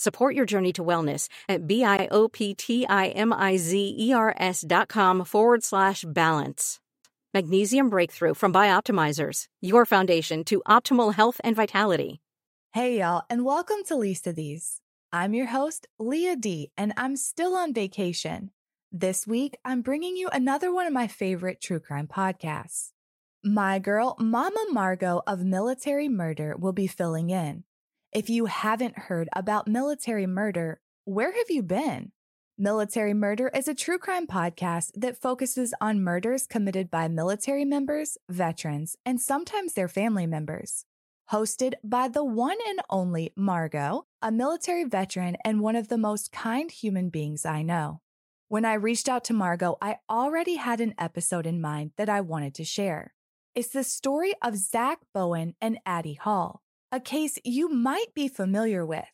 Support your journey to wellness at B-I-O-P-T-I-M-I-Z-E-R-S dot com forward slash balance. Magnesium Breakthrough from Bioptimizers, your foundation to optimal health and vitality. Hey, y'all, and welcome to Least of These. I'm your host, Leah D, and I'm still on vacation. This week, I'm bringing you another one of my favorite true crime podcasts. My girl, Mama Margot of Military Murder, will be filling in. If you haven't heard about military murder, where have you been? Military Murder is a true crime podcast that focuses on murders committed by military members, veterans, and sometimes their family members. Hosted by the one and only Margot, a military veteran and one of the most kind human beings I know. When I reached out to Margot, I already had an episode in mind that I wanted to share. It's the story of Zach Bowen and Addie Hall, a case you might be familiar with.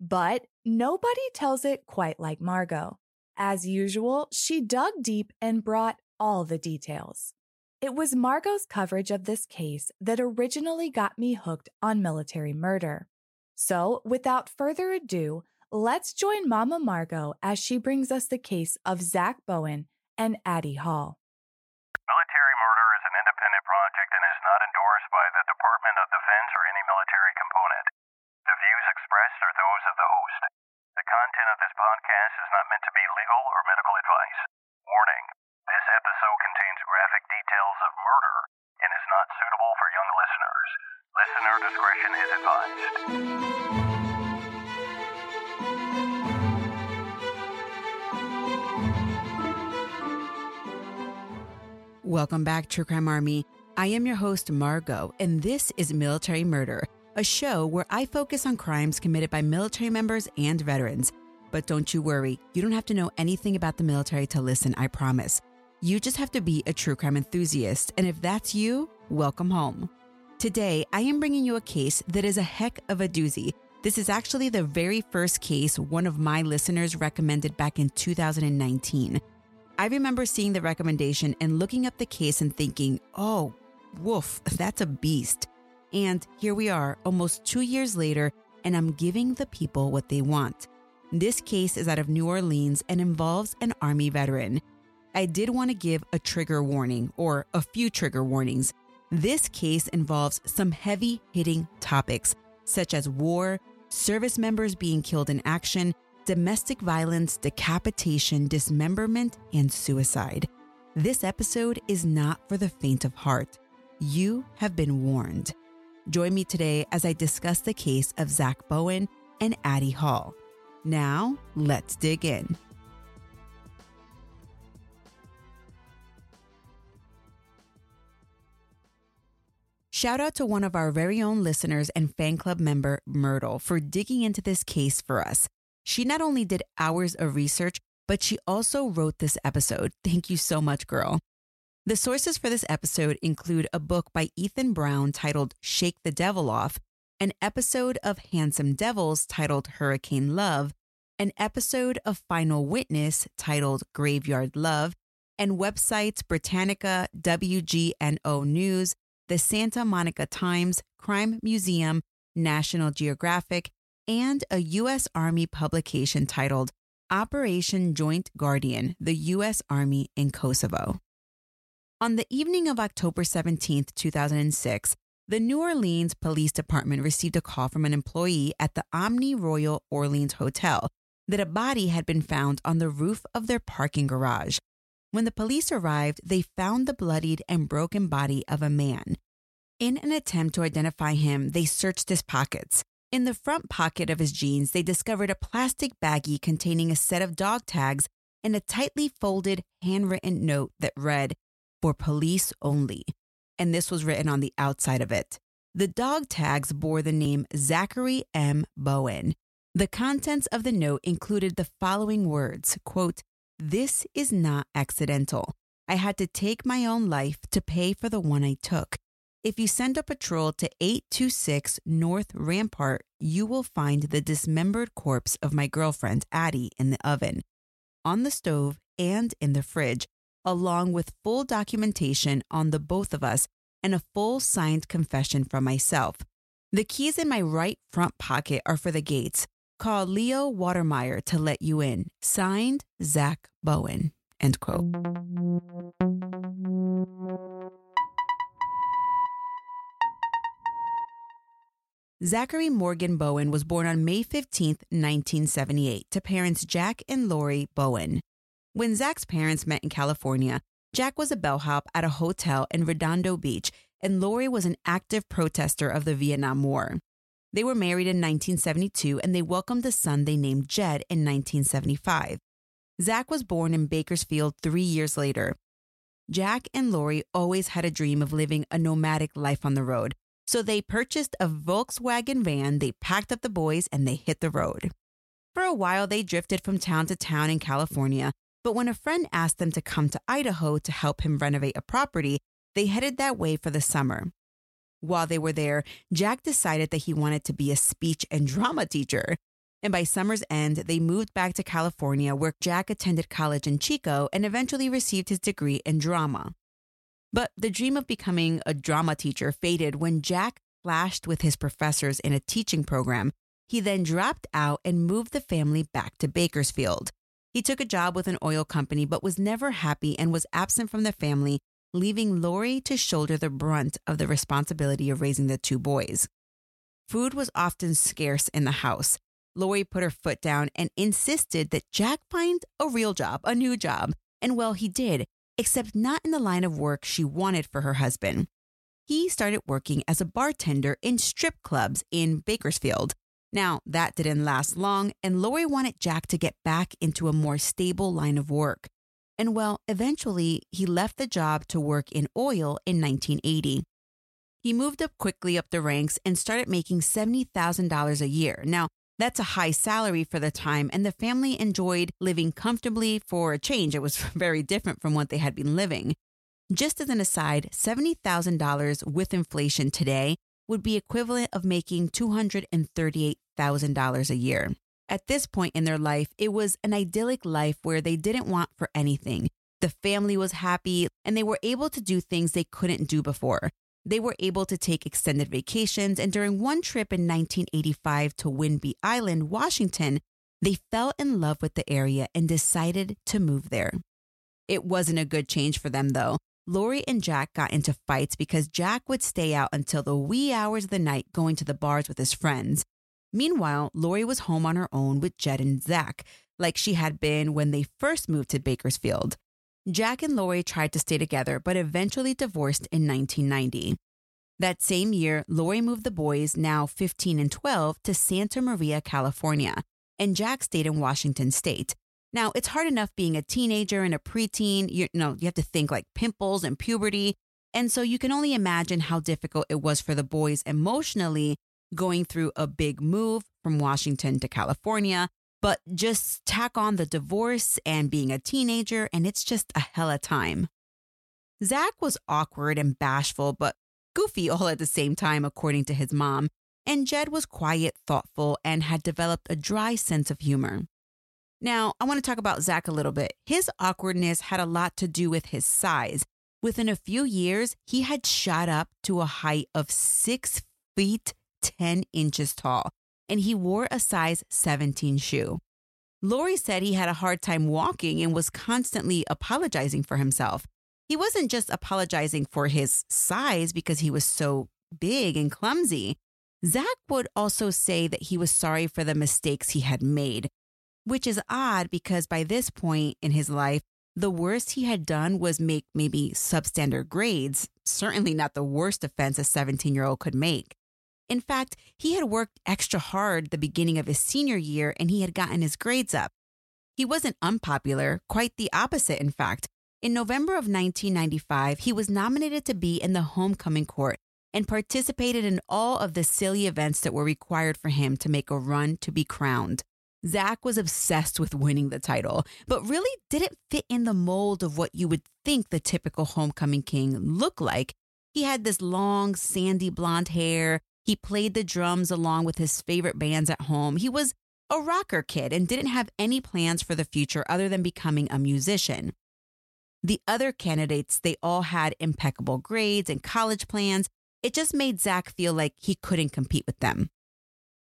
But nobody tells it quite like Margot. As usual, she dug deep and brought all the details. It was Margot's coverage of this case that originally got me hooked on military murder. So, without further ado, let's join Mama Margot as she brings us the case of Zach Bowen and Addie Hall. Military murder is an independent project and is not endorsed by the Department of Defense or any military component. The views expressed are those of the host. The content of this podcast is not meant to be legal or medical advice. Warning this episode contains graphic details of murder and is not suitable for young listeners. Listener discretion is advised. Welcome back, True Crime Army. I am your host, Margot, and this is Military Murder, a show where I focus on crimes committed by military members and veterans. But don't you worry, you don't have to know anything about the military to listen, I promise. You just have to be a true crime enthusiast, and if that's you, welcome home. Today, I am bringing you a case that is a heck of a doozy. This is actually the very first case one of my listeners recommended back in 2019. I remember seeing the recommendation and looking up the case and thinking, oh, woof, that's a beast. And here we are, almost two years later, and I'm giving the people what they want. This case is out of New Orleans and involves an Army veteran. I did want to give a trigger warning, or a few trigger warnings. This case involves some heavy hitting topics, such as war, service members being killed in action, domestic violence, decapitation, dismemberment, and suicide. This episode is not for the faint of heart. You have been warned. Join me today as I discuss the case of Zach Bowen and Addie Hall. Now, let's dig in. Shout out to one of our very own listeners and fan club member, Myrtle, for digging into this case for us. She not only did hours of research, but she also wrote this episode. Thank you so much, girl. The sources for this episode include a book by Ethan Brown titled Shake the Devil Off, an episode of Handsome Devils titled Hurricane Love, an episode of Final Witness titled Graveyard Love, and websites Britannica, WGNO News, the Santa Monica Times, Crime Museum, National Geographic, and a U.S. Army publication titled Operation Joint Guardian The U.S. Army in Kosovo. On the evening of October 17, 2006, the New Orleans Police Department received a call from an employee at the Omni Royal Orleans Hotel that a body had been found on the roof of their parking garage. When the police arrived, they found the bloodied and broken body of a man. In an attempt to identify him, they searched his pockets. In the front pocket of his jeans, they discovered a plastic baggie containing a set of dog tags and a tightly folded handwritten note that read, For police only. And this was written on the outside of it. The dog tags bore the name Zachary M. Bowen. The contents of the note included the following words quote, This is not accidental. I had to take my own life to pay for the one I took. If you send a patrol to 826 North Rampart, you will find the dismembered corpse of my girlfriend, Addie, in the oven, on the stove, and in the fridge, along with full documentation on the both of us and a full signed confession from myself. The keys in my right front pocket are for the gates. Call Leo Watermeier to let you in. Signed, Zach Bowen. End quote. Zachary Morgan Bowen was born on May 15, 1978, to parents Jack and Lori Bowen. When Zach's parents met in California, Jack was a bellhop at a hotel in Redondo Beach, and Lori was an active protester of the Vietnam War. They were married in 1972 and they welcomed a son they named Jed in 1975. Zach was born in Bakersfield three years later. Jack and Lori always had a dream of living a nomadic life on the road, so they purchased a Volkswagen van, they packed up the boys, and they hit the road. For a while, they drifted from town to town in California, but when a friend asked them to come to Idaho to help him renovate a property, they headed that way for the summer. While they were there, Jack decided that he wanted to be a speech and drama teacher. And by summer's end, they moved back to California, where Jack attended college in Chico and eventually received his degree in drama. But the dream of becoming a drama teacher faded when Jack clashed with his professors in a teaching program. He then dropped out and moved the family back to Bakersfield. He took a job with an oil company but was never happy and was absent from the family leaving Lori to shoulder the brunt of the responsibility of raising the two boys. Food was often scarce in the house. Lori put her foot down and insisted that Jack find a real job, a new job. And well, he did, except not in the line of work she wanted for her husband. He started working as a bartender in strip clubs in Bakersfield. Now, that didn't last long, and Lori wanted Jack to get back into a more stable line of work. And well, eventually he left the job to work in oil in 1980. He moved up quickly up the ranks and started making $70,000 a year. Now, that's a high salary for the time, and the family enjoyed living comfortably for a change. It was very different from what they had been living. Just as an aside, $70,000 with inflation today would be equivalent of making $238,000 a year. At this point in their life, it was an idyllic life where they didn't want for anything. The family was happy and they were able to do things they couldn't do before. They were able to take extended vacations, and during one trip in 1985 to Whidbey Island, Washington, they fell in love with the area and decided to move there. It wasn't a good change for them, though. Lori and Jack got into fights because Jack would stay out until the wee hours of the night going to the bars with his friends. Meanwhile, Lori was home on her own with Jed and Zach, like she had been when they first moved to Bakersfield. Jack and Lori tried to stay together, but eventually divorced in 1990. That same year, Lori moved the boys, now 15 and 12, to Santa Maria, California, and Jack stayed in Washington state. Now, it's hard enough being a teenager and a preteen. You, you know, you have to think like pimples and puberty. And so you can only imagine how difficult it was for the boys emotionally going through a big move from Washington to California, but just tack on the divorce and being a teenager, and it's just a hella time. Zach was awkward and bashful, but goofy all at the same time, according to his mom, and Jed was quiet, thoughtful, and had developed a dry sense of humor. Now, I want to talk about Zach a little bit. His awkwardness had a lot to do with his size. Within a few years, he had shot up to a height of six feet 10 inches tall, and he wore a size 17 shoe. Lori said he had a hard time walking and was constantly apologizing for himself. He wasn't just apologizing for his size because he was so big and clumsy. Zach would also say that he was sorry for the mistakes he had made, which is odd because by this point in his life, The worst he had done was make maybe substandard grades, certainly not the worst offense a 17 year old could make. In fact, he had worked extra hard the beginning of his senior year and he had gotten his grades up. He wasn't unpopular, quite the opposite, in fact. In November of 1995, he was nominated to be in the homecoming court and participated in all of the silly events that were required for him to make a run to be crowned. Zach was obsessed with winning the title, but really didn't fit in the mold of what you would think the typical homecoming king looked like. He had this long, sandy blonde hair. He played the drums along with his favorite bands at home. He was a rocker kid and didn't have any plans for the future other than becoming a musician. The other candidates, they all had impeccable grades and college plans. It just made Zach feel like he couldn't compete with them.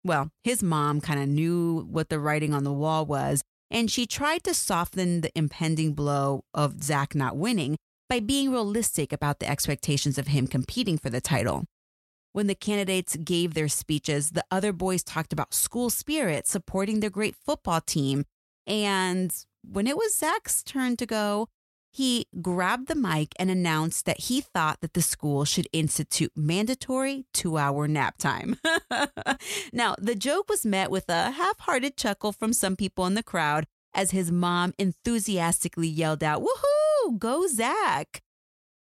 Well, his mom kind of knew what the writing on the wall was, and she tried to soften the impending blow of Zach not winning by being realistic about the expectations of him competing for the title. When the candidates gave their speeches, the other boys talked about school spirit, supporting their great football team. And when it was Zach's turn to go, he grabbed the mic and announced that he thought that the school should institute mandatory two hour nap time. now, the joke was met with a half hearted chuckle from some people in the crowd as his mom enthusiastically yelled out, Woohoo, go Zach!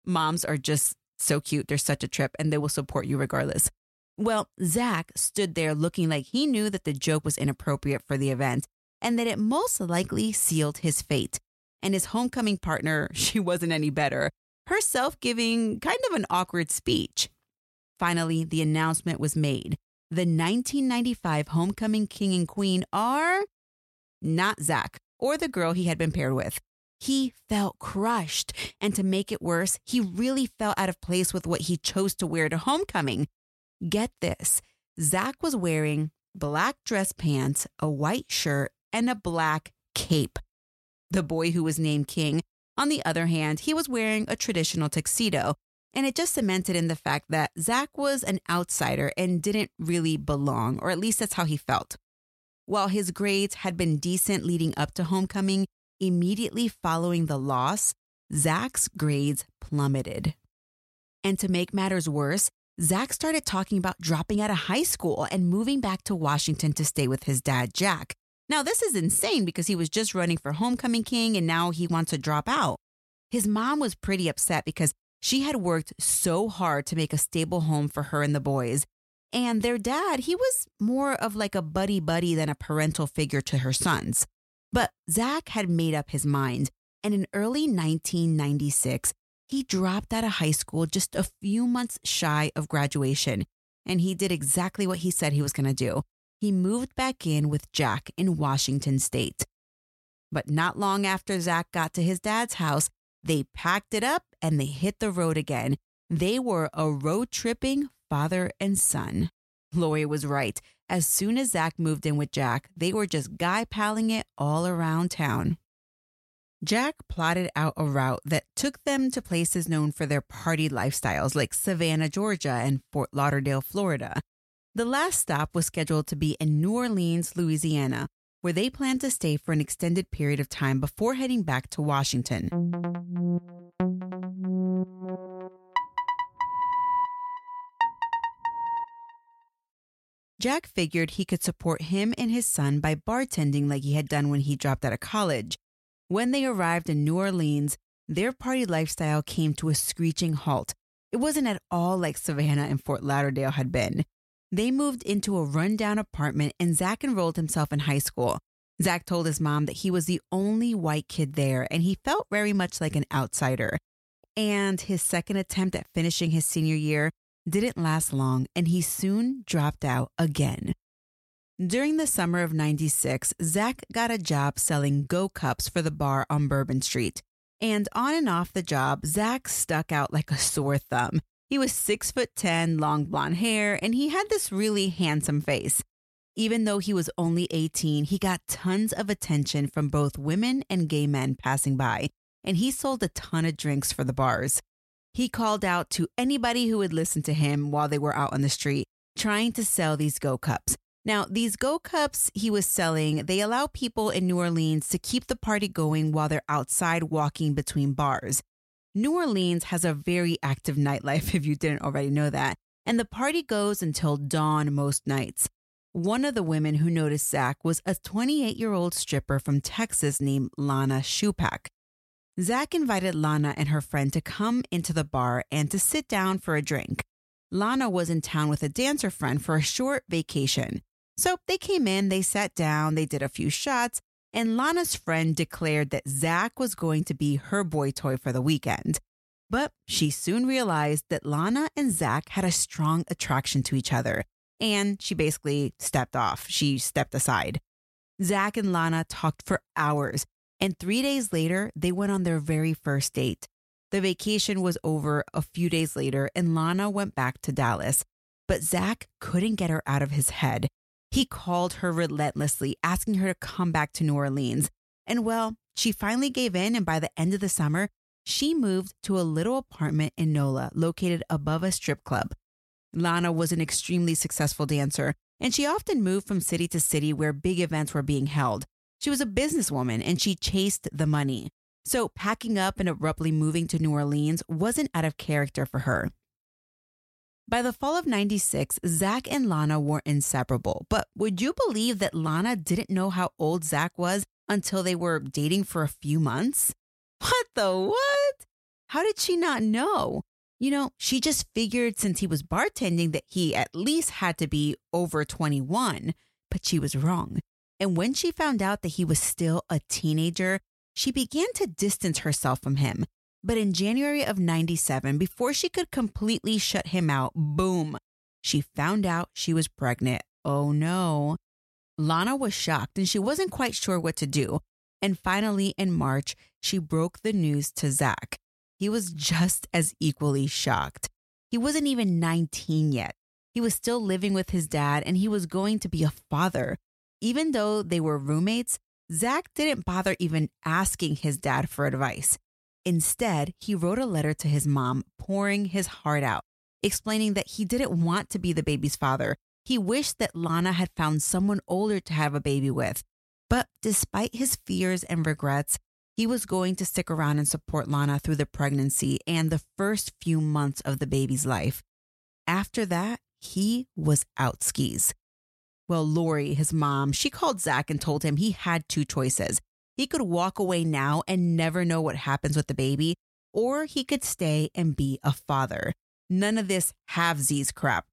Moms are just so cute. They're such a trip and they will support you regardless. Well, Zach stood there looking like he knew that the joke was inappropriate for the event and that it most likely sealed his fate and his homecoming partner, she wasn't any better, herself giving kind of an awkward speech. Finally, the announcement was made. The 1995 homecoming king and queen are not Zach or the girl he had been paired with. He felt crushed. And to make it worse, he really felt out of place with what he chose to wear to homecoming. Get this Zach was wearing black dress pants, a white shirt, and a black cape the boy who was named King. On the other hand, he was wearing a traditional tuxedo, and it just cemented in the fact that Zach was an outsider and didn't really belong, or at least that's how he felt. While his grades had been decent leading up to homecoming, immediately following the loss, Zach's grades plummeted. And to make matters worse, Zach started talking about dropping out of high school and moving back to Washington to stay with his dad, Jack. Now, this is insane because he was just running for homecoming king and now he wants to drop out. His mom was pretty upset because she had worked so hard to make a stable home for her and the boys. And their dad, he was more of like a buddy buddy than a parental figure to her sons. But Zach had made up his mind. And in early 1996, he dropped out of high school just a few months shy of graduation. And he did exactly what he said he was going to do he moved back in with Jack in Washington state. But not long after Zach got to his dad's house, they packed it up and they hit the road again. They were a road tripping father and son. Lori was right. As soon as Zach moved in with Jack, they were just guy palling it all around town. Jack plotted out a route that took them to places known for their party lifestyles like Savannah, Georgia and Fort Lauderdale, Florida. The last stop was scheduled to be in New Orleans, Louisiana, where they planned to stay for an extended period of time before heading back to Washington. Jack figured he could support him and his son by bartending like he had done when he dropped out of college. When they arrived in New Orleans, their party lifestyle came to a screeching halt. It wasn't at all like Savannah and Fort Lauderdale had been. They moved into a rundown apartment and Zach enrolled himself in high school. Zach told his mom that he was the only white kid there and he felt very much like an outsider. And his second attempt at finishing his senior year didn't last long and he soon dropped out again. During the summer of 96, Zach got a job selling Go Cups for the bar on Bourbon Street. And on and off the job, Zach stuck out like a sore thumb. He was six foot 10, long blonde hair, and he had this really handsome face. Even though he was only 18, he got tons of attention from both women and gay men passing by, and he sold a ton of drinks for the bars. He called out to anybody who would listen to him while they were out on the street, trying to sell these go cups. Now, these Go Cups he was selling, they allow people in New Orleans to keep the party going while they're outside walking between bars. New Orleans has a very active nightlife, if you didn't already know that, and the party goes until dawn most nights. One of the women who noticed Zach was a 28 year old stripper from Texas named Lana Shupak. Zach invited Lana and her friend to come into the bar and to sit down for a drink. Lana was in town with a dancer friend for a short vacation. So they came in, they sat down, they did a few shots, and Lana's friend declared that Zach was going to be her boy toy for the weekend. But she soon realized that Lana and Zach had a strong attraction to each other, and she basically stepped off. She stepped aside. Zach and Lana talked for hours, and three days later, they went on their very first date. The vacation was over a few days later, and Lana went back to Dallas. But Zach couldn't get her out of his head. He called her relentlessly, asking her to come back to New Orleans. And well, she finally gave in, and by the end of the summer, she moved to a little apartment in NOLA located above a strip club. Lana was an extremely successful dancer, and she often moved from city to city where big events were being held. She was a businesswoman and she chased the money. So packing up and abruptly moving to New Orleans wasn't out of character for her. By the fall of 96, Zach and Lana were inseparable. But would you believe that Lana didn't know how old Zach was until they were dating for a few months? What the what? How did she not know? You know, she just figured since he was bartending that he at least had to be over 21, but she was wrong. And when she found out that he was still a teenager, she began to distance herself from him. But in January of 97, before she could completely shut him out, boom, she found out she was pregnant. Oh no. Lana was shocked and she wasn't quite sure what to do. And finally, in March, she broke the news to Zach. He was just as equally shocked. He wasn't even 19 yet. He was still living with his dad and he was going to be a father. Even though they were roommates, Zach didn't bother even asking his dad for advice. Instead, he wrote a letter to his mom, pouring his heart out, explaining that he didn't want to be the baby's father. He wished that Lana had found someone older to have a baby with. But despite his fears and regrets, he was going to stick around and support Lana through the pregnancy and the first few months of the baby's life. After that, he was out skis. Well, Lori, his mom, she called Zach and told him he had two choices. He could walk away now and never know what happens with the baby, or he could stay and be a father. None of this halvesies crap.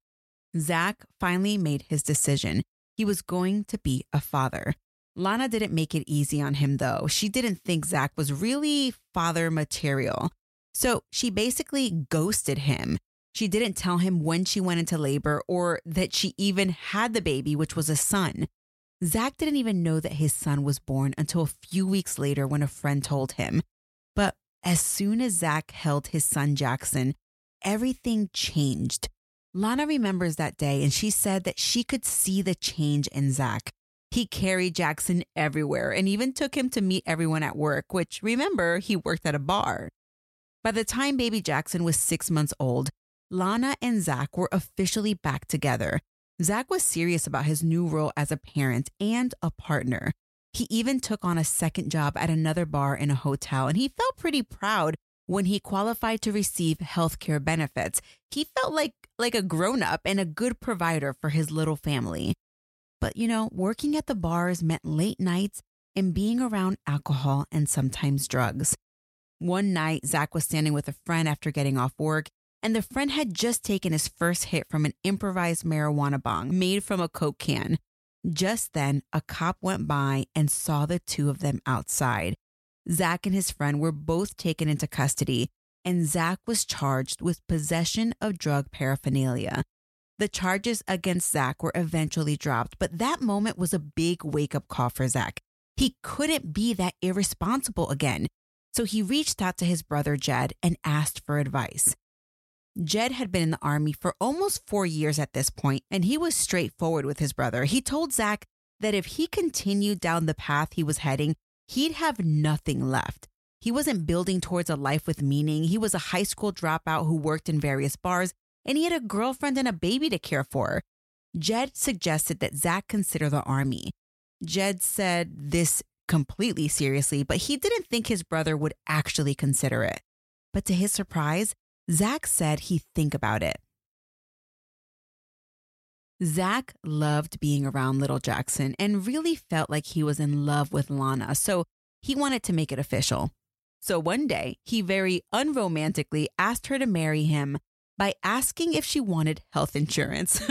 Zach finally made his decision. He was going to be a father. Lana didn't make it easy on him, though. She didn't think Zach was really father material. So she basically ghosted him. She didn't tell him when she went into labor or that she even had the baby, which was a son. Zach didn't even know that his son was born until a few weeks later when a friend told him. But as soon as Zach held his son Jackson, everything changed. Lana remembers that day and she said that she could see the change in Zach. He carried Jackson everywhere and even took him to meet everyone at work, which remember, he worked at a bar. By the time baby Jackson was six months old, Lana and Zach were officially back together. Zach was serious about his new role as a parent and a partner. He even took on a second job at another bar in a hotel, and he felt pretty proud when he qualified to receive healthcare benefits. He felt like like a grown-up and a good provider for his little family. But you know, working at the bars meant late nights and being around alcohol and sometimes drugs. One night, Zach was standing with a friend after getting off work and the friend had just taken his first hit from an improvised marijuana bong made from a Coke can. Just then, a cop went by and saw the two of them outside. Zach and his friend were both taken into custody, and Zach was charged with possession of drug paraphernalia. The charges against Zach were eventually dropped, but that moment was a big wake up call for Zach. He couldn't be that irresponsible again. So he reached out to his brother Jed and asked for advice. Jed had been in the army for almost four years at this point, and he was straightforward with his brother. He told Zach that if he continued down the path he was heading, he'd have nothing left. He wasn't building towards a life with meaning. He was a high school dropout who worked in various bars, and he had a girlfriend and a baby to care for. Jed suggested that Zach consider the army. Jed said this completely seriously, but he didn't think his brother would actually consider it. But to his surprise, Zach said he'd think about it. Zach loved being around little Jackson and really felt like he was in love with Lana, so he wanted to make it official. So one day, he very unromantically asked her to marry him by asking if she wanted health insurance.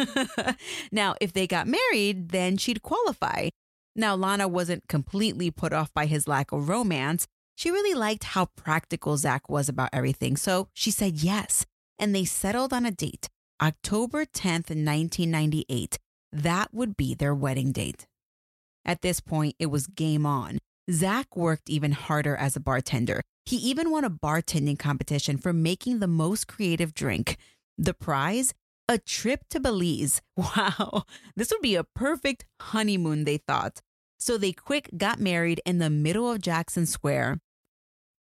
now, if they got married, then she'd qualify. Now, Lana wasn't completely put off by his lack of romance. She really liked how practical Zach was about everything, so she said yes, and they settled on a date October 10th, 1998. That would be their wedding date. At this point, it was game on. Zach worked even harder as a bartender. He even won a bartending competition for making the most creative drink. The prize? A trip to Belize. Wow, this would be a perfect honeymoon, they thought. So they quick got married in the middle of Jackson Square.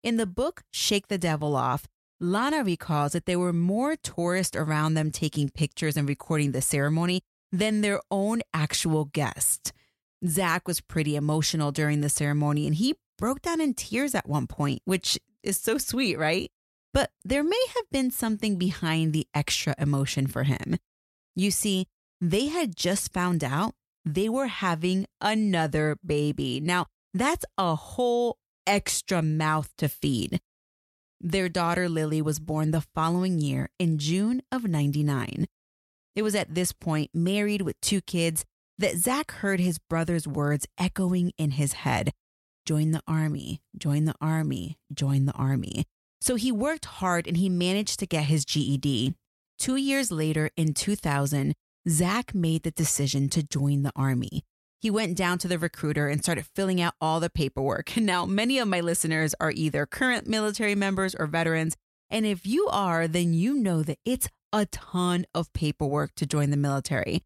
In the book Shake the Devil Off, Lana recalls that there were more tourists around them taking pictures and recording the ceremony than their own actual guests. Zach was pretty emotional during the ceremony and he broke down in tears at one point, which is so sweet, right? But there may have been something behind the extra emotion for him. You see, they had just found out they were having another baby. Now, that's a whole extra mouth to feed. Their daughter Lily was born the following year in June of 99. It was at this point, married with two kids, that Zach heard his brother's words echoing in his head Join the army, join the army, join the army. So he worked hard and he managed to get his GED. Two years later, in 2000, Zach made the decision to join the army he went down to the recruiter and started filling out all the paperwork. Now, many of my listeners are either current military members or veterans. And if you are, then you know that it's a ton of paperwork to join the military.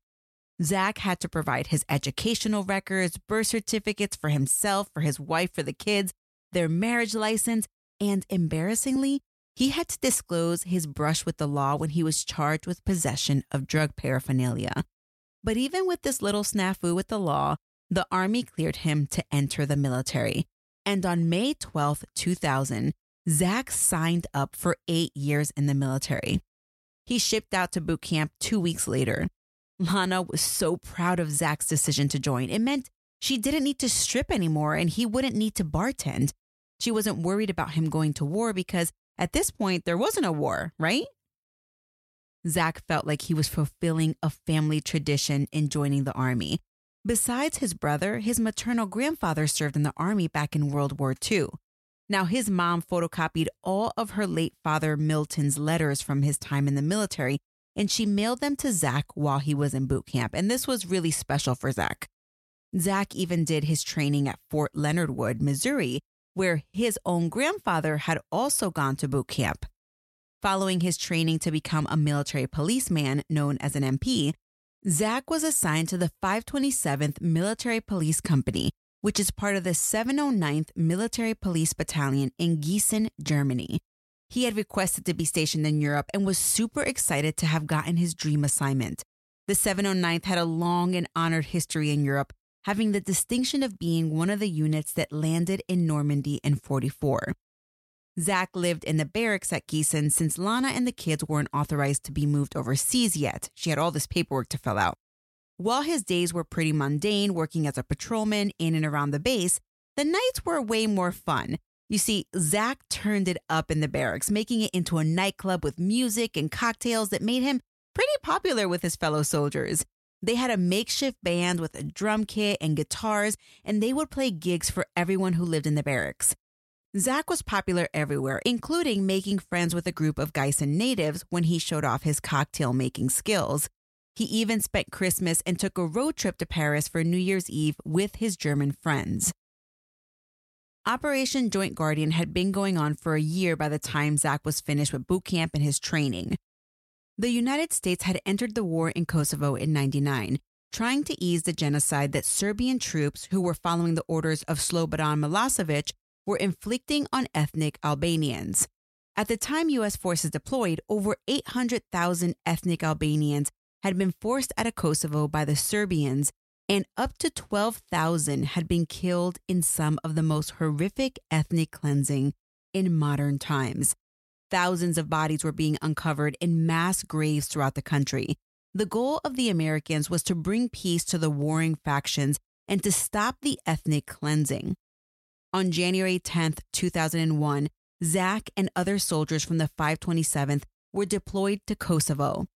Zach had to provide his educational records, birth certificates for himself, for his wife, for the kids, their marriage license, and embarrassingly, he had to disclose his brush with the law when he was charged with possession of drug paraphernalia. But even with this little snafu with the law, the Army cleared him to enter the military. And on May 12, 2000, Zach signed up for eight years in the military. He shipped out to boot camp two weeks later. Lana was so proud of Zach's decision to join. It meant she didn't need to strip anymore and he wouldn't need to bartend. She wasn't worried about him going to war because at this point, there wasn't a war, right? Zach felt like he was fulfilling a family tradition in joining the army. Besides his brother, his maternal grandfather served in the army back in World War II. Now, his mom photocopied all of her late father Milton's letters from his time in the military, and she mailed them to Zach while he was in boot camp. And this was really special for Zach. Zach even did his training at Fort Leonard Wood, Missouri, where his own grandfather had also gone to boot camp. Following his training to become a military policeman known as an MP, Zach was assigned to the 527th Military Police Company, which is part of the 709th Military Police Battalion in Gießen, Germany. He had requested to be stationed in Europe and was super excited to have gotten his dream assignment. The 709th had a long and honored history in Europe, having the distinction of being one of the units that landed in Normandy in 44. Zach lived in the barracks at Gießen since Lana and the kids weren't authorized to be moved overseas yet. She had all this paperwork to fill out. While his days were pretty mundane, working as a patrolman in and around the base, the nights were way more fun. You see, Zach turned it up in the barracks, making it into a nightclub with music and cocktails that made him pretty popular with his fellow soldiers. They had a makeshift band with a drum kit and guitars, and they would play gigs for everyone who lived in the barracks. Zach was popular everywhere, including making friends with a group of Gießen natives when he showed off his cocktail making skills. He even spent Christmas and took a road trip to Paris for New Year's Eve with his German friends. Operation Joint Guardian had been going on for a year by the time Zach was finished with boot camp and his training. The United States had entered the war in Kosovo in 99, trying to ease the genocide that Serbian troops who were following the orders of Slobodan Milosevic were inflicting on ethnic Albanians. At the time U.S. forces deployed, over 800,000 ethnic Albanians had been forced out of Kosovo by the Serbians, and up to 12,000 had been killed in some of the most horrific ethnic cleansing in modern times. Thousands of bodies were being uncovered in mass graves throughout the country. The goal of the Americans was to bring peace to the warring factions and to stop the ethnic cleansing. On January 10th, 2001, Zach and other soldiers from the 527th were deployed to Kosovo.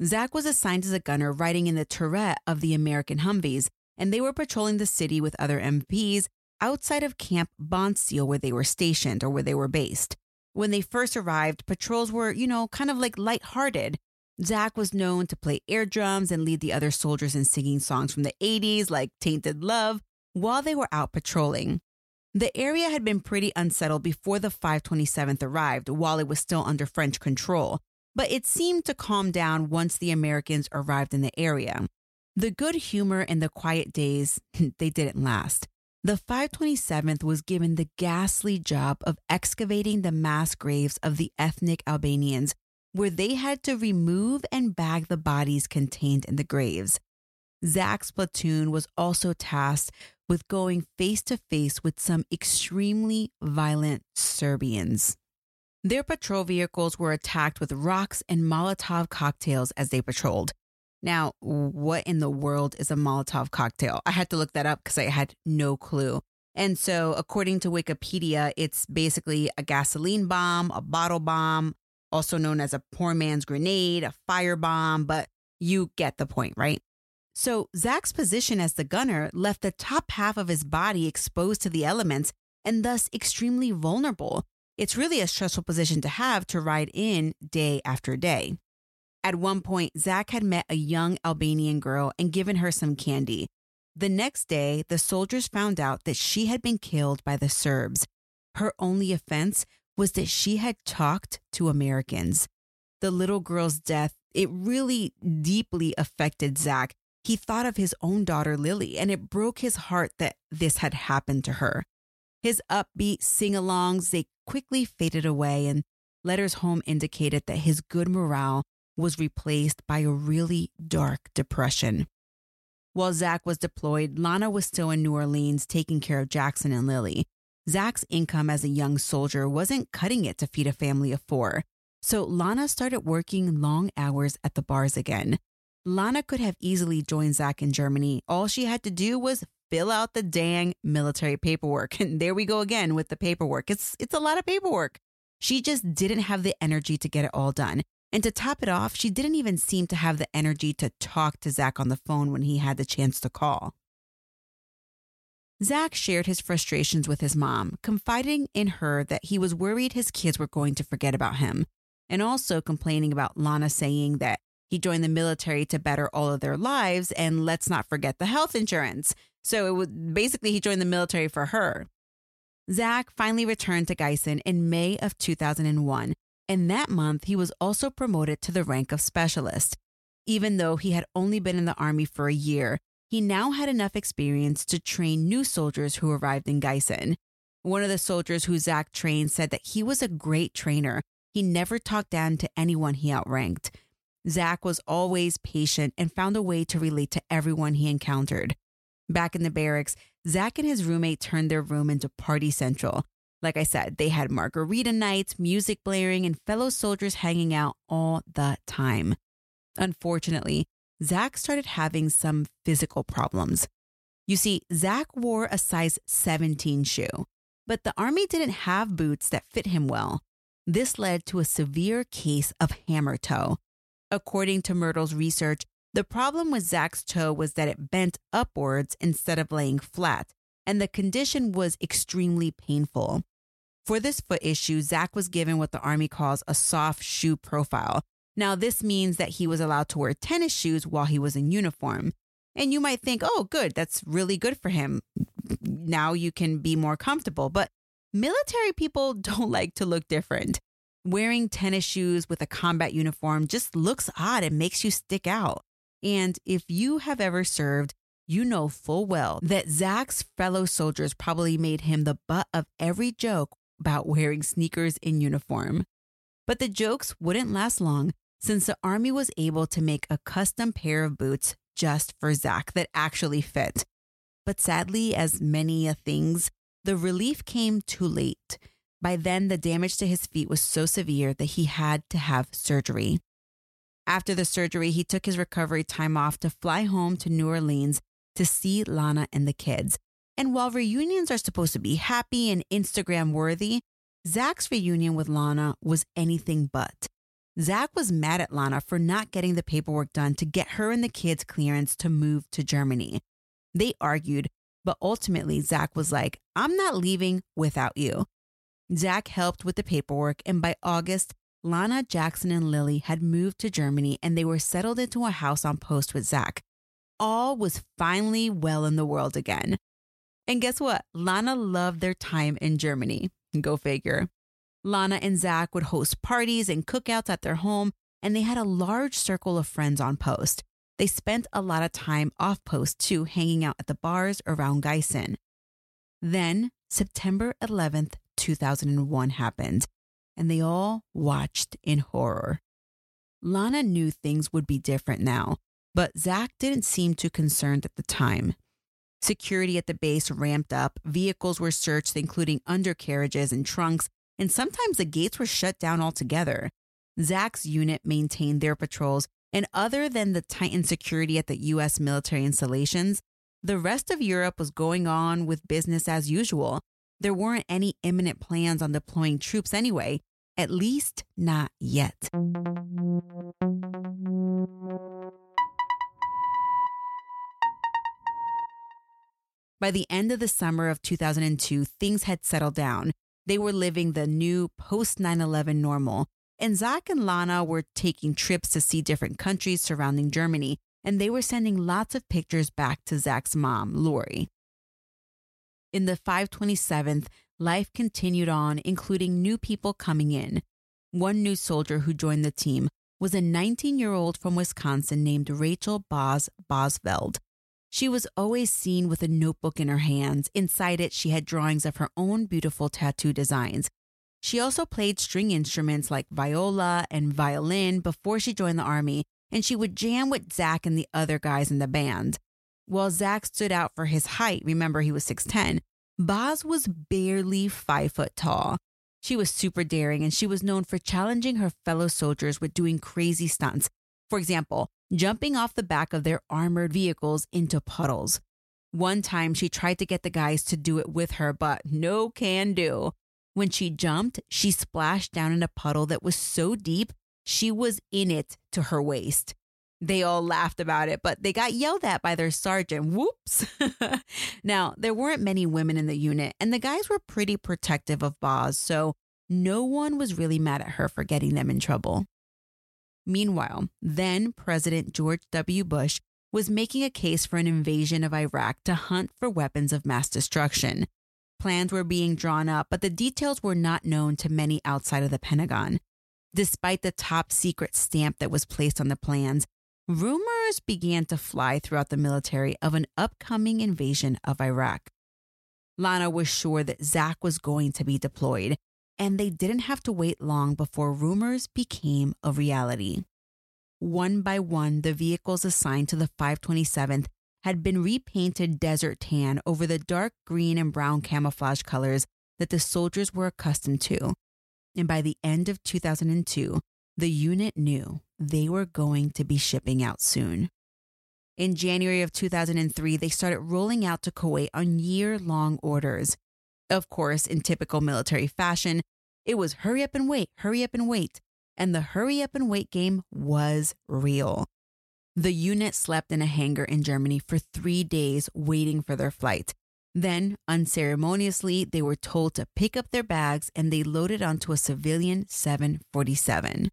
Zach was assigned as a gunner riding in the turret of the American Humvees, and they were patrolling the city with other MPs outside of Camp Bondsteel where they were stationed or where they were based. When they first arrived, patrols were, you know, kind of like lighthearted. Zach was known to play air drums and lead the other soldiers in singing songs from the 80s like Tainted Love while they were out patrolling. The area had been pretty unsettled before the 527th arrived while it was still under French control, but it seemed to calm down once the Americans arrived in the area. The good humor and the quiet days, they didn't last. The 527th was given the ghastly job of excavating the mass graves of the ethnic Albanians where they had to remove and bag the bodies contained in the graves. Zach's platoon was also tasked with going face to face with some extremely violent Serbians. Their patrol vehicles were attacked with rocks and Molotov cocktails as they patrolled. Now, what in the world is a Molotov cocktail? I had to look that up because I had no clue. And so, according to Wikipedia, it's basically a gasoline bomb, a bottle bomb, also known as a poor man's grenade, a firebomb, but you get the point, right? So Zach's position as the gunner left the top half of his body exposed to the elements and thus extremely vulnerable. It's really a stressful position to have to ride in day after day. At one point, Zach had met a young Albanian girl and given her some candy. The next day, the soldiers found out that she had been killed by the Serbs. Her only offense was that she had talked to Americans. The little girl's death, it really deeply affected Zach. He thought of his own daughter, Lily, and it broke his heart that this had happened to her. His upbeat sing alongs, they quickly faded away, and letters home indicated that his good morale was replaced by a really dark depression. While Zach was deployed, Lana was still in New Orleans taking care of Jackson and Lily. Zach's income as a young soldier wasn't cutting it to feed a family of four. So Lana started working long hours at the bars again. Lana could have easily joined Zach in Germany. All she had to do was fill out the dang military paperwork. And there we go again with the paperwork. It's it's a lot of paperwork. She just didn't have the energy to get it all done. And to top it off, she didn't even seem to have the energy to talk to Zach on the phone when he had the chance to call. Zach shared his frustrations with his mom, confiding in her that he was worried his kids were going to forget about him, and also complaining about Lana saying that he joined the military to better all of their lives and let's not forget the health insurance. So it was basically he joined the military for her. Zach finally returned to Gießen in May of 2001, and that month he was also promoted to the rank of specialist. Even though he had only been in the Army for a year, he now had enough experience to train new soldiers who arrived in Gießen. One of the soldiers who Zach trained said that he was a great trainer. He never talked down to anyone he outranked. Zach was always patient and found a way to relate to everyone he encountered. Back in the barracks, Zach and his roommate turned their room into party central. Like I said, they had margarita nights, music blaring, and fellow soldiers hanging out all the time. Unfortunately, Zach started having some physical problems. You see, Zach wore a size 17 shoe, but the army didn't have boots that fit him well. This led to a severe case of hammer toe. According to Myrtle's research, the problem with Zach's toe was that it bent upwards instead of laying flat, and the condition was extremely painful. For this foot issue, Zach was given what the Army calls a soft shoe profile, now, this means that he was allowed to wear tennis shoes while he was in uniform. And you might think, oh, good, that's really good for him. Now you can be more comfortable. But military people don't like to look different. Wearing tennis shoes with a combat uniform just looks odd and makes you stick out. And if you have ever served, you know full well that Zach's fellow soldiers probably made him the butt of every joke about wearing sneakers in uniform. But the jokes wouldn't last long since the Army was able to make a custom pair of boots just for Zach that actually fit. But sadly, as many a things, the relief came too late. By then, the damage to his feet was so severe that he had to have surgery. After the surgery, he took his recovery time off to fly home to New Orleans to see Lana and the kids. And while reunions are supposed to be happy and Instagram worthy, Zach's reunion with Lana was anything but. Zach was mad at Lana for not getting the paperwork done to get her and the kids clearance to move to Germany. They argued, but ultimately, Zach was like, I'm not leaving without you. Zach helped with the paperwork, and by August, Lana, Jackson, and Lily had moved to Germany and they were settled into a house on post with Zach. All was finally well in the world again. And guess what? Lana loved their time in Germany. Go figure. Lana and Zach would host parties and cookouts at their home, and they had a large circle of friends on post. They spent a lot of time off post too, hanging out at the bars around Gießen. Then, September 11th, 2001 happened, and they all watched in horror. Lana knew things would be different now, but Zach didn't seem too concerned at the time. Security at the base ramped up, vehicles were searched, including undercarriages and trunks, and sometimes the gates were shut down altogether. Zach's unit maintained their patrols, and other than the tightened security at the U.S. military installations, the rest of Europe was going on with business as usual, there weren't any imminent plans on deploying troops anyway, at least not yet. By the end of the summer of 2002, things had settled down. They were living the new post 9 11 normal. And Zach and Lana were taking trips to see different countries surrounding Germany, and they were sending lots of pictures back to Zach's mom, Lori. In the 527th, life continued on, including new people coming in. One new soldier who joined the team was a 19 year old from Wisconsin named Rachel Boz Bosveld. She was always seen with a notebook in her hands. Inside it, she had drawings of her own beautiful tattoo designs. She also played string instruments like viola and violin before she joined the army, and she would jam with Zach and the other guys in the band. While Zach stood out for his height, remember he was 6'10, Boz was barely five foot tall. She was super daring and she was known for challenging her fellow soldiers with doing crazy stunts. For example, jumping off the back of their armored vehicles into puddles. One time she tried to get the guys to do it with her, but no can do. When she jumped, she splashed down in a puddle that was so deep, she was in it to her waist. They all laughed about it, but they got yelled at by their sergeant. Whoops. now, there weren't many women in the unit, and the guys were pretty protective of Boz, so no one was really mad at her for getting them in trouble. Meanwhile, then President George W. Bush was making a case for an invasion of Iraq to hunt for weapons of mass destruction. Plans were being drawn up, but the details were not known to many outside of the Pentagon. Despite the top secret stamp that was placed on the plans, rumors began to fly throughout the military of an upcoming invasion of Iraq. Lana was sure that Zach was going to be deployed, and they didn't have to wait long before rumors became a reality. One by one, the vehicles assigned to the 527th had been repainted desert tan over the dark green and brown camouflage colors that the soldiers were accustomed to. And by the end of 2002, the unit knew they were going to be shipping out soon. In January of 2003, they started rolling out to Kuwait on year long orders. Of course, in typical military fashion, it was hurry up and wait, hurry up and wait. And the hurry up and wait game was real. The unit slept in a hangar in Germany for three days waiting for their flight. Then, unceremoniously, they were told to pick up their bags and they loaded onto a civilian 747.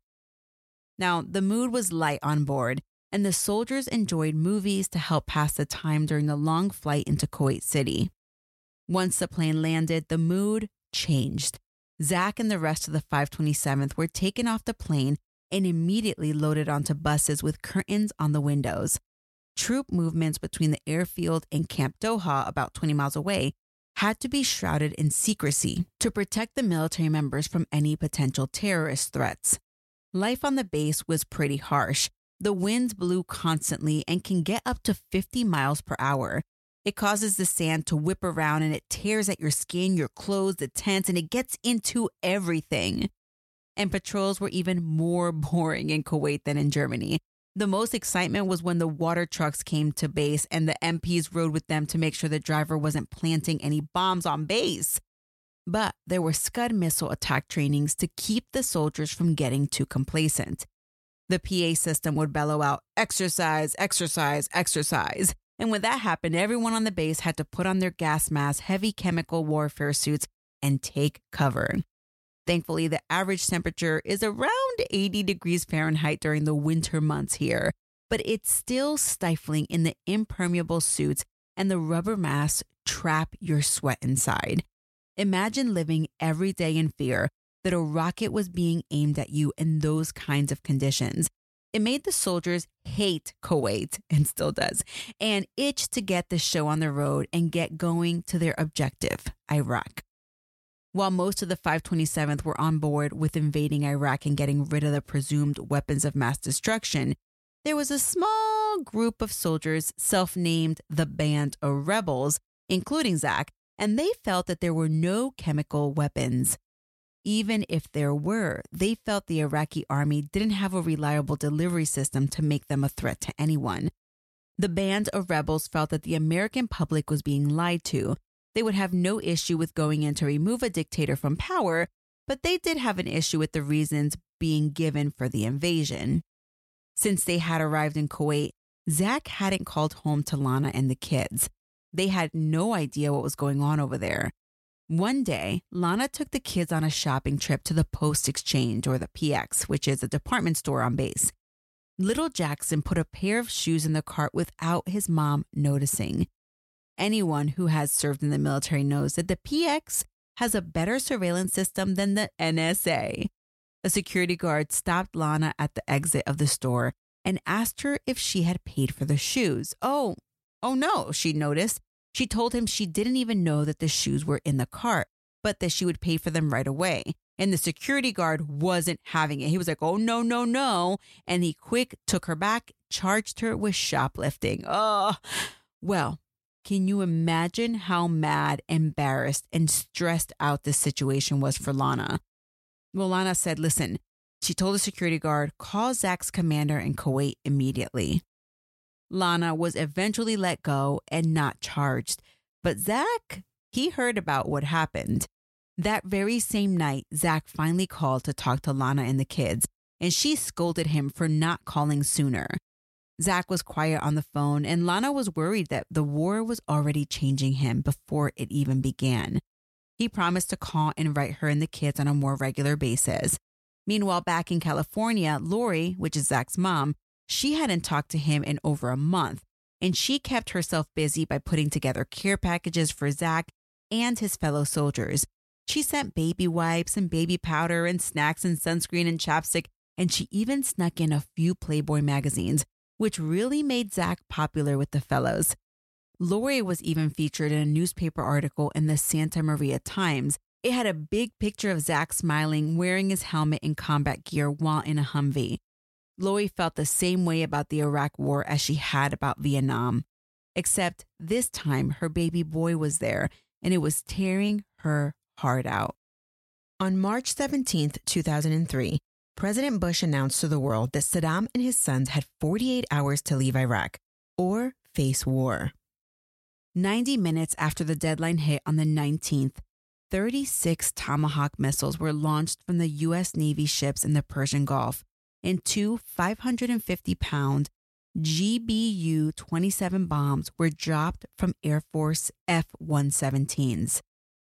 Now, the mood was light on board, and the soldiers enjoyed movies to help pass the time during the long flight into Kuwait City. Once the plane landed, the mood changed. Zach and the rest of the 527th were taken off the plane and immediately loaded onto buses with curtains on the windows. Troop movements between the airfield and Camp Doha, about 20 miles away, had to be shrouded in secrecy to protect the military members from any potential terrorist threats. Life on the base was pretty harsh. The winds blew constantly and can get up to 50 miles per hour. It causes the sand to whip around and it tears at your skin, your clothes, the tents, and it gets into everything. And patrols were even more boring in Kuwait than in Germany. The most excitement was when the water trucks came to base and the MPs rode with them to make sure the driver wasn't planting any bombs on base. But there were Scud missile attack trainings to keep the soldiers from getting too complacent. The PA system would bellow out, exercise, exercise, exercise. And when that happened, everyone on the base had to put on their gas masks, heavy chemical warfare suits, and take cover. Thankfully, the average temperature is around 80 degrees Fahrenheit during the winter months here, but it's still stifling in the impermeable suits and the rubber masks trap your sweat inside. Imagine living every day in fear that a rocket was being aimed at you in those kinds of conditions. It made the soldiers hate Kuwait and still does, and itch to get the show on the road and get going to their objective, Iraq. While most of the 527th were on board with invading Iraq and getting rid of the presumed weapons of mass destruction, there was a small group of soldiers self named the Band of Rebels, including Zach, and they felt that there were no chemical weapons. Even if there were, they felt the Iraqi army didn't have a reliable delivery system to make them a threat to anyone. The band of rebels felt that the American public was being lied to they would have no issue with going in to remove a dictator from power, but they did have an issue with the reasons being given for the invasion. Since they had arrived in Kuwait, Zach hadn't called home to Lana and the kids. They had no idea what was going on over there. One day, Lana took the kids on a shopping trip to the Post Exchange or the PX, which is a department store on base. Little Jackson put a pair of shoes in the cart without his mom noticing. Anyone who has served in the military knows that the PX has a better surveillance system than the NSA. A security guard stopped Lana at the exit of the store and asked her if she had paid for the shoes. Oh, oh no, she noticed. She told him she didn't even know that the shoes were in the cart, but that she would pay for them right away. And the security guard wasn't having it. He was like, oh, no, no, no. And he quick took her back, charged her with shoplifting. Oh, well, can you imagine how mad, embarrassed, and stressed out this situation was for Lana? Well, Lana said, listen, she told the security guard, call Zach's commander in Kuwait immediately. Lana was eventually let go and not charged, but Zach, he heard about what happened. That very same night, Zach finally called to talk to Lana and the kids, and she scolded him for not calling sooner. Zach was quiet on the phone, and Lana was worried that the war was already changing him before it even began. He promised to call and write her and the kids on a more regular basis. Meanwhile, back in California, Lori, which is Zach's mom, she hadn't talked to him in over a month, and she kept herself busy by putting together care packages for Zach and his fellow soldiers. She sent baby wipes and baby powder and snacks and sunscreen and chapstick, and she even snuck in a few Playboy magazines which really made Zach popular with the fellows. Lori was even featured in a newspaper article in the Santa Maria Times. It had a big picture of Zach smiling, wearing his helmet and combat gear while in a Humvee. Lori felt the same way about the Iraq War as she had about Vietnam, except this time her baby boy was there and it was tearing her heart out. On March 17, 2003, President Bush announced to the world that Saddam and his sons had 48 hours to leave Iraq or face war. 90 minutes after the deadline hit on the 19th, 36 Tomahawk missiles were launched from the U.S. Navy ships in the Persian Gulf, and two 550 pound GBU 27 bombs were dropped from Air Force F 117s.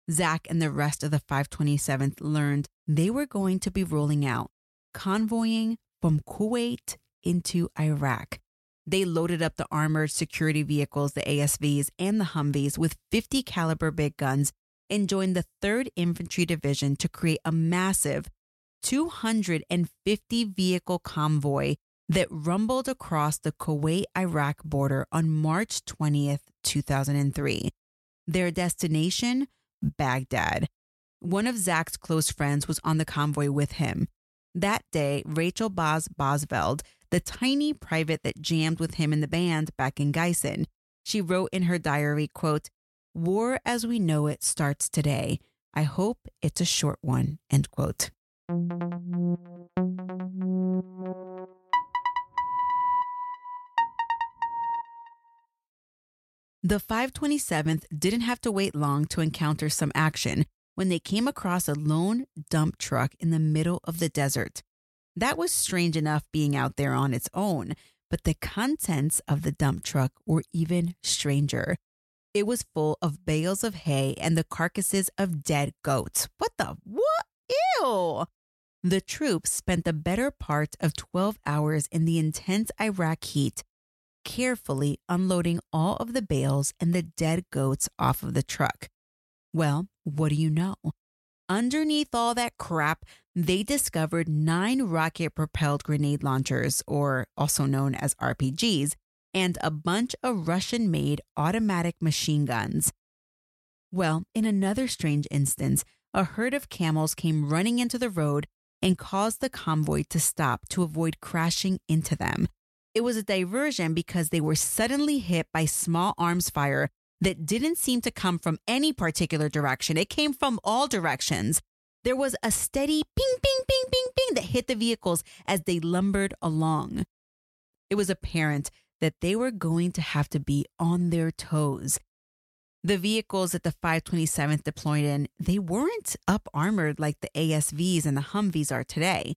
Zach and the rest of the 527th learned they were going to be rolling out convoying from Kuwait into Iraq. They loaded up the armored security vehicles, the ASVs, and the Humvees with 50 caliber big guns and joined the 3rd Infantry Division to create a massive 250 vehicle convoy that rumbled across the Kuwait Iraq border on March 20th, 2003. Their destination, Baghdad. One of Zach's close friends was on the convoy with him. That day, Rachel Boz Bosveld, the tiny private that jammed with him in the band back in Gießen, she wrote in her diary, quote, War as we know it starts today. I hope it's a short one, end quote. The 527th didn't have to wait long to encounter some action when they came across a lone dump truck in the middle of the desert. That was strange enough being out there on its own, but the contents of the dump truck were even stranger. It was full of bales of hay and the carcasses of dead goats. What the what? Ew! The troops spent the better part of 12 hours in the intense Iraq heat, carefully unloading all of the bales and the dead goats off of the truck. Well, what do you know? Underneath all that crap, they discovered nine rocket propelled grenade launchers, or also known as RPGs, and a bunch of Russian made automatic machine guns. Well, in another strange instance, a herd of camels came running into the road and caused the convoy to stop to avoid crashing into them. It was a diversion because they were suddenly hit by small arms fire that didn't seem to come from any particular direction. It came from all directions. There was a steady ping, ping, ping, ping, ping that hit the vehicles as they lumbered along. It was apparent that they were going to have to be on their toes. The vehicles that the 527th deployed in, they weren't up armored like the ASVs and the Humvees are today.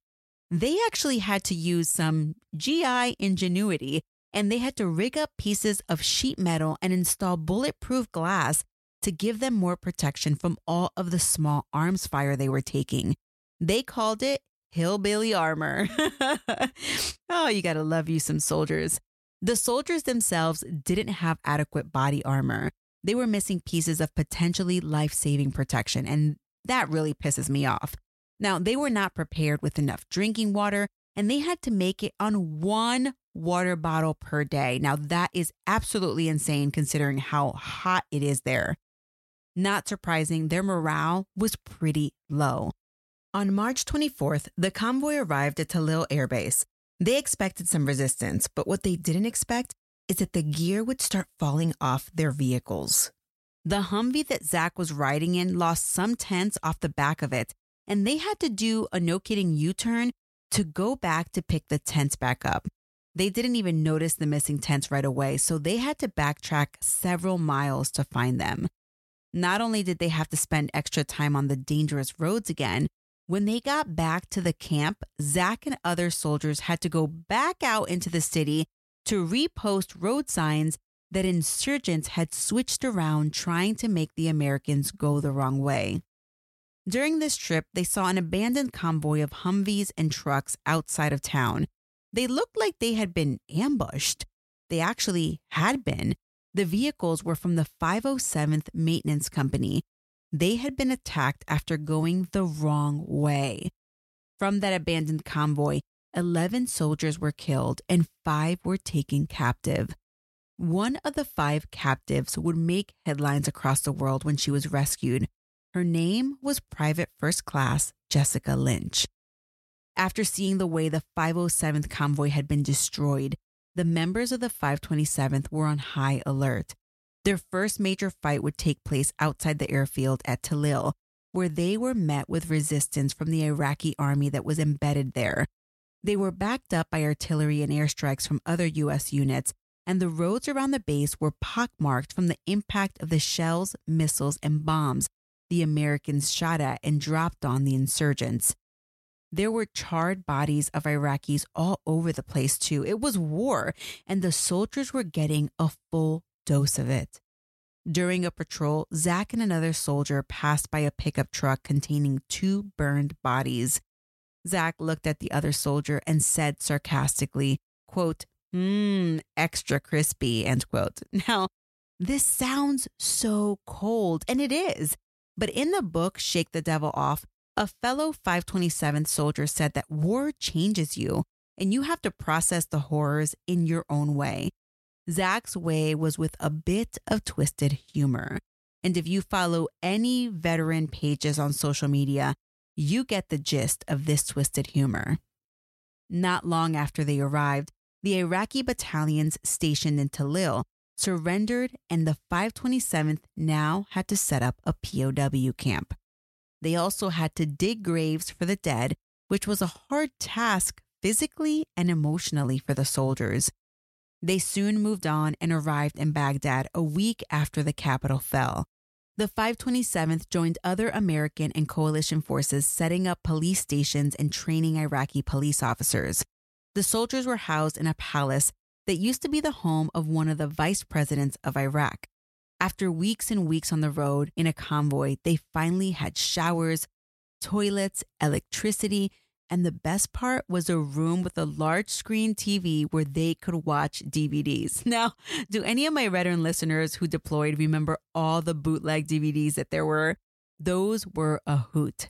They actually had to use some GI ingenuity and they had to rig up pieces of sheet metal and install bulletproof glass to give them more protection from all of the small arms fire they were taking. They called it hillbilly armor. oh, you got to love you some soldiers. The soldiers themselves didn't have adequate body armor. They were missing pieces of potentially life saving protection, and that really pisses me off. Now, they were not prepared with enough drinking water, and they had to make it on one water bottle per day. Now, that is absolutely insane considering how hot it is there. Not surprising, their morale was pretty low. On March 24th, the convoy arrived at Tallil Air Base. They expected some resistance, but what they didn't expect is that the gear would start falling off their vehicles. The Humvee that Zach was riding in lost some tents off the back of it, and they had to do a no kidding U turn to go back to pick the tents back up. They didn't even notice the missing tents right away, so they had to backtrack several miles to find them. Not only did they have to spend extra time on the dangerous roads again, when they got back to the camp, Zach and other soldiers had to go back out into the city to repost road signs that insurgents had switched around trying to make the Americans go the wrong way. During this trip, they saw an abandoned convoy of Humvees and trucks outside of town, they looked like they had been ambushed. They actually had been. The vehicles were from the 507th Maintenance Company. They had been attacked after going the wrong way. From that abandoned convoy, 11 soldiers were killed and five were taken captive. One of the five captives would make headlines across the world when she was rescued. Her name was Private First Class Jessica Lynch. After seeing the way the 507th convoy had been destroyed, the members of the 527th were on high alert. Their first major fight would take place outside the airfield at Tallil, where they were met with resistance from the Iraqi army that was embedded there. They were backed up by artillery and airstrikes from other U.S. units, and the roads around the base were pockmarked from the impact of the shells, missiles, and bombs the Americans shot at and dropped on the insurgents. There were charred bodies of Iraqis all over the place, too. It was war, and the soldiers were getting a full dose of it. During a patrol, Zach and another soldier passed by a pickup truck containing two burned bodies. Zach looked at the other soldier and said sarcastically, quote, mmm, extra crispy, end quote. Now, this sounds so cold, and it is. But in the book, Shake the Devil Off, a fellow 527th soldier said that war changes you and you have to process the horrors in your own way. Zach's way was with a bit of twisted humor. And if you follow any veteran pages on social media, you get the gist of this twisted humor. Not long after they arrived, the Iraqi battalions stationed in Tallil surrendered, and the 527th now had to set up a POW camp. They also had to dig graves for the dead, which was a hard task physically and emotionally for the soldiers. They soon moved on and arrived in Baghdad a week after the capital fell. The 527th joined other American and coalition forces setting up police stations and training Iraqi police officers. The soldiers were housed in a palace that used to be the home of one of the vice presidents of Iraq. After weeks and weeks on the road in a convoy, they finally had showers, toilets, electricity, and the best part was a room with a large screen TV where they could watch DVDs. Now, do any of my veteran listeners who deployed remember all the bootleg DVDs that there were? Those were a hoot.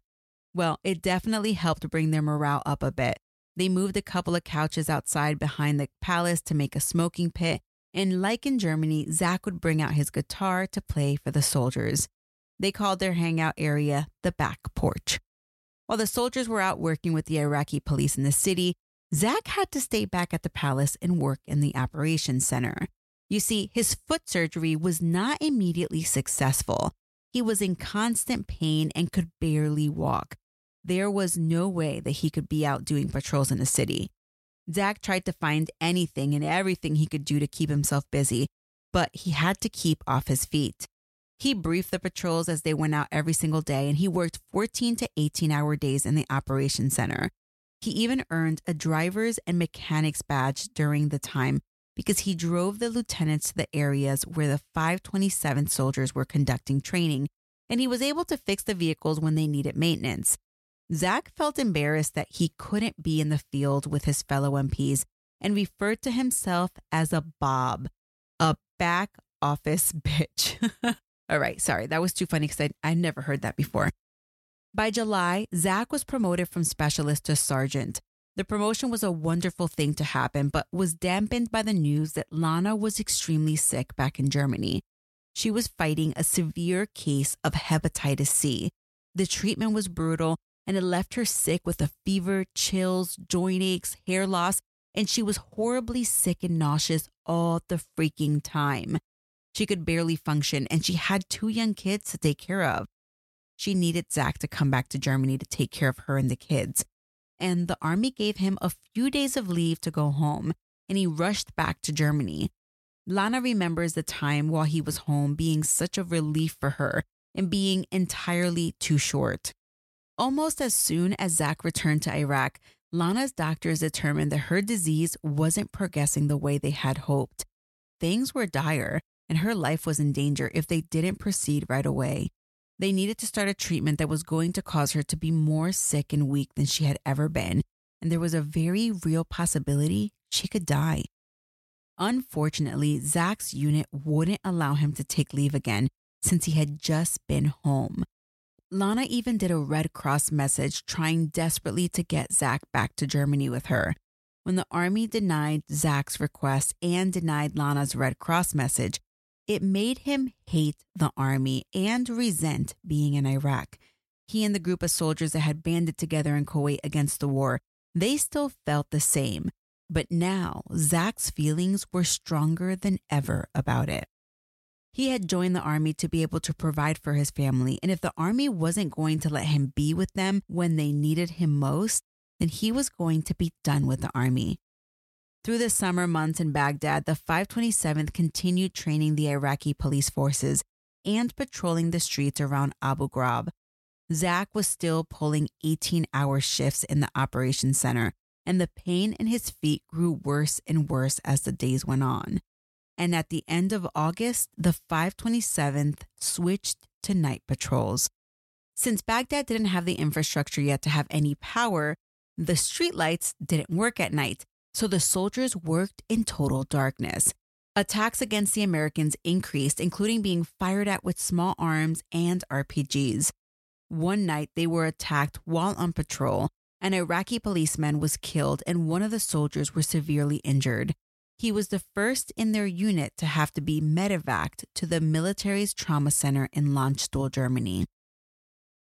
Well, it definitely helped bring their morale up a bit. They moved a couple of couches outside behind the palace to make a smoking pit, and like in Germany, Zach would bring out his guitar to play for the soldiers. They called their hangout area the back porch. While the soldiers were out working with the Iraqi police in the city, Zach had to stay back at the palace and work in the operations center. You see, his foot surgery was not immediately successful. He was in constant pain and could barely walk. There was no way that he could be out doing patrols in the city. Zach tried to find anything and everything he could do to keep himself busy, but he had to keep off his feet. He briefed the patrols as they went out every single day, and he worked 14 to 18 hour days in the operations center. He even earned a driver's and mechanic's badge during the time because he drove the lieutenants to the areas where the 527th soldiers were conducting training, and he was able to fix the vehicles when they needed maintenance. Zach felt embarrassed that he couldn't be in the field with his fellow MPs and referred to himself as a Bob, a back office bitch. All right, sorry, that was too funny because I, I never heard that before. By July, Zach was promoted from specialist to sergeant. The promotion was a wonderful thing to happen, but was dampened by the news that Lana was extremely sick back in Germany. She was fighting a severe case of hepatitis C. The treatment was brutal and it left her sick with a fever, chills, joint aches, hair loss, and she was horribly sick and nauseous all the freaking time. She could barely function and she had two young kids to take care of. She needed Zach to come back to Germany to take care of her and the kids. And the army gave him a few days of leave to go home, and he rushed back to Germany. Lana remembers the time while he was home being such a relief for her and being entirely too short. Almost as soon as Zach returned to Iraq, Lana's doctors determined that her disease wasn't progressing the way they had hoped. Things were dire, and her life was in danger if they didn't proceed right away. They needed to start a treatment that was going to cause her to be more sick and weak than she had ever been, and there was a very real possibility she could die. Unfortunately, Zach's unit wouldn't allow him to take leave again since he had just been home. Lana even did a Red Cross message trying desperately to get Zach back to Germany with her. When the army denied Zach's request and denied Lana's Red Cross message, it made him hate the army and resent being in Iraq. He and the group of soldiers that had banded together in Kuwait against the war, they still felt the same. But now Zach's feelings were stronger than ever about it. He had joined the army to be able to provide for his family, and if the army wasn't going to let him be with them when they needed him most, then he was going to be done with the army. Through the summer months in Baghdad, the 527th continued training the Iraqi police forces and patrolling the streets around Abu Ghraib. Zach was still pulling 18 hour shifts in the operations center, and the pain in his feet grew worse and worse as the days went on and at the end of August, the 527th switched to night patrols. Since Baghdad didn't have the infrastructure yet to have any power, the streetlights didn't work at night, so the soldiers worked in total darkness. Attacks against the Americans increased, including being fired at with small arms and RPGs. One night, they were attacked while on patrol. An Iraqi policeman was killed, and one of the soldiers was severely injured. He was the first in their unit to have to be medevaced to the military's trauma center in Landstuhl, Germany.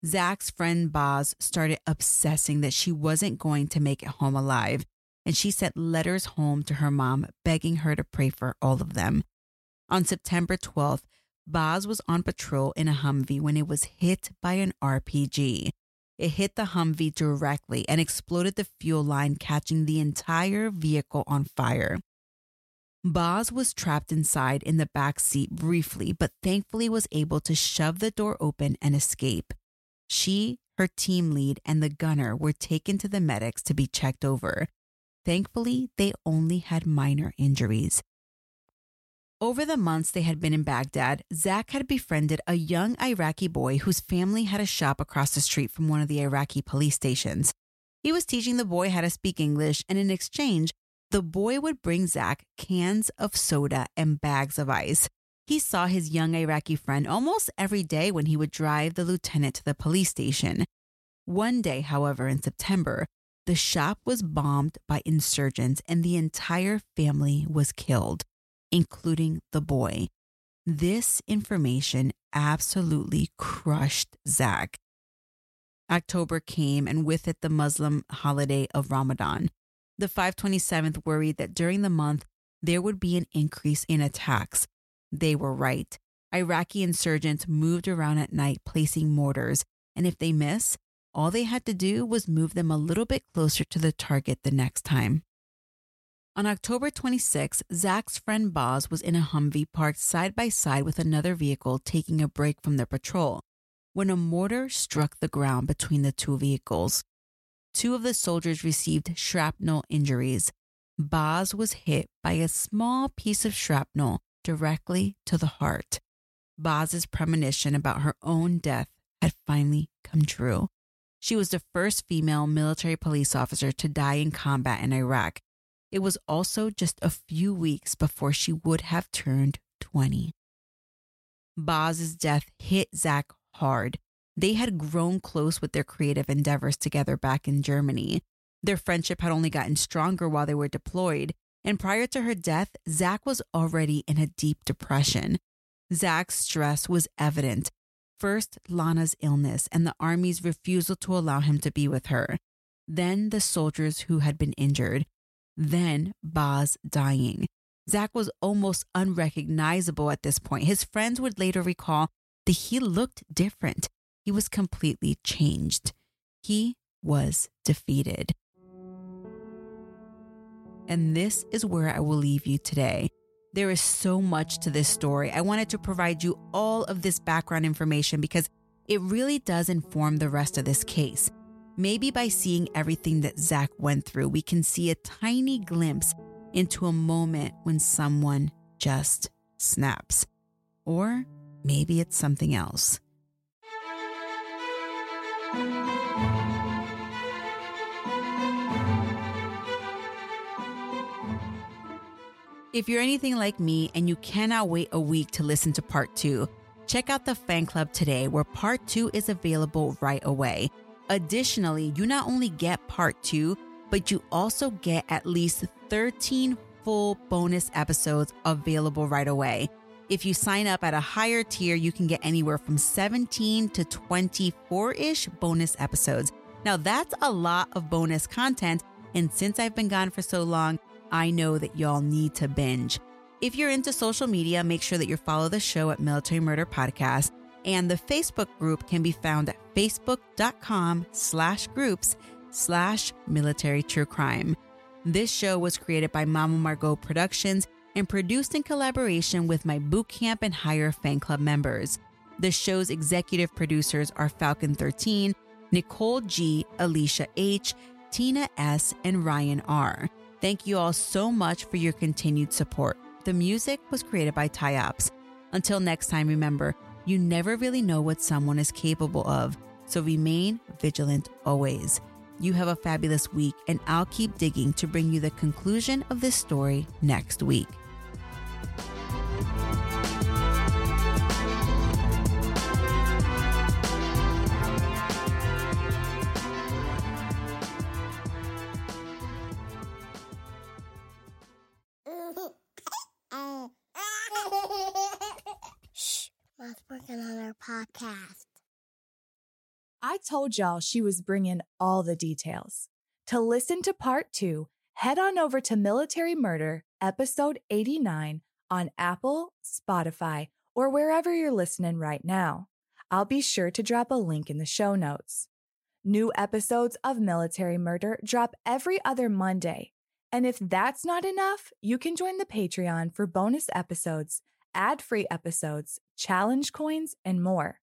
Zach's friend Boz started obsessing that she wasn't going to make it home alive, and she sent letters home to her mom begging her to pray for all of them. On September 12th, Boz was on patrol in a Humvee when it was hit by an RPG. It hit the Humvee directly and exploded the fuel line, catching the entire vehicle on fire. Boz was trapped inside in the back seat briefly, but thankfully was able to shove the door open and escape. She, her team lead, and the gunner were taken to the medics to be checked over. Thankfully, they only had minor injuries. Over the months they had been in Baghdad, Zach had befriended a young Iraqi boy whose family had a shop across the street from one of the Iraqi police stations. He was teaching the boy how to speak English, and in exchange, the boy would bring Zach cans of soda and bags of ice. He saw his young Iraqi friend almost every day when he would drive the lieutenant to the police station. One day, however, in September, the shop was bombed by insurgents and the entire family was killed, including the boy. This information absolutely crushed Zach. October came, and with it, the Muslim holiday of Ramadan. The 527th worried that during the month, there would be an increase in attacks. They were right. Iraqi insurgents moved around at night placing mortars, and if they miss, all they had to do was move them a little bit closer to the target the next time. On October 26, Zach's friend Boz was in a Humvee parked side by side with another vehicle taking a break from their patrol when a mortar struck the ground between the two vehicles. Two of the soldiers received shrapnel injuries. Boz was hit by a small piece of shrapnel directly to the heart. Boz's premonition about her own death had finally come true. She was the first female military police officer to die in combat in Iraq. It was also just a few weeks before she would have turned 20. Boz's death hit Zach hard. They had grown close with their creative endeavors together back in Germany. Their friendship had only gotten stronger while they were deployed, and prior to her death, Zach was already in a deep depression. Zach's stress was evident. First, Lana's illness and the Army's refusal to allow him to be with her. Then, the soldiers who had been injured. Then, Boz dying. Zach was almost unrecognizable at this point. His friends would later recall that he looked different. He was completely changed. He was defeated. And this is where I will leave you today. There is so much to this story. I wanted to provide you all of this background information because it really does inform the rest of this case. Maybe by seeing everything that Zach went through, we can see a tiny glimpse into a moment when someone just snaps. Or maybe it's something else. If you're anything like me and you cannot wait a week to listen to part two, check out the fan club today where part two is available right away. Additionally, you not only get part two, but you also get at least 13 full bonus episodes available right away. If you sign up at a higher tier, you can get anywhere from 17 to 24 ish bonus episodes. Now, that's a lot of bonus content. And since I've been gone for so long, I know that y'all need to binge. If you're into social media, make sure that you follow the show at Military Murder Podcast. And the Facebook group can be found at facebook.com slash groups slash military true crime. This show was created by Mama Margot Productions and produced in collaboration with my boot camp and Higher fan club members. The show's executive producers are Falcon 13, Nicole G, Alicia H, Tina S, and Ryan R. Thank you all so much for your continued support. The music was created by Tyops. Until next time, remember, you never really know what someone is capable of, so remain vigilant always. You have a fabulous week, and I'll keep digging to bring you the conclusion of this story next week. Podcast. I told y'all she was bringing all the details. To listen to part two, head on over to Military Murder, episode 89 on Apple, Spotify, or wherever you're listening right now. I'll be sure to drop a link in the show notes. New episodes of Military Murder drop every other Monday. And if that's not enough, you can join the Patreon for bonus episodes, ad free episodes, challenge coins, and more.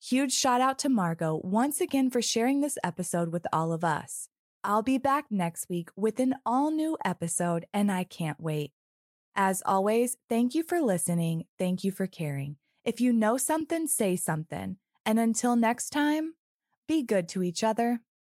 Huge shout out to Margot once again for sharing this episode with all of us. I'll be back next week with an all new episode, and I can't wait. As always, thank you for listening. Thank you for caring. If you know something, say something. And until next time, be good to each other.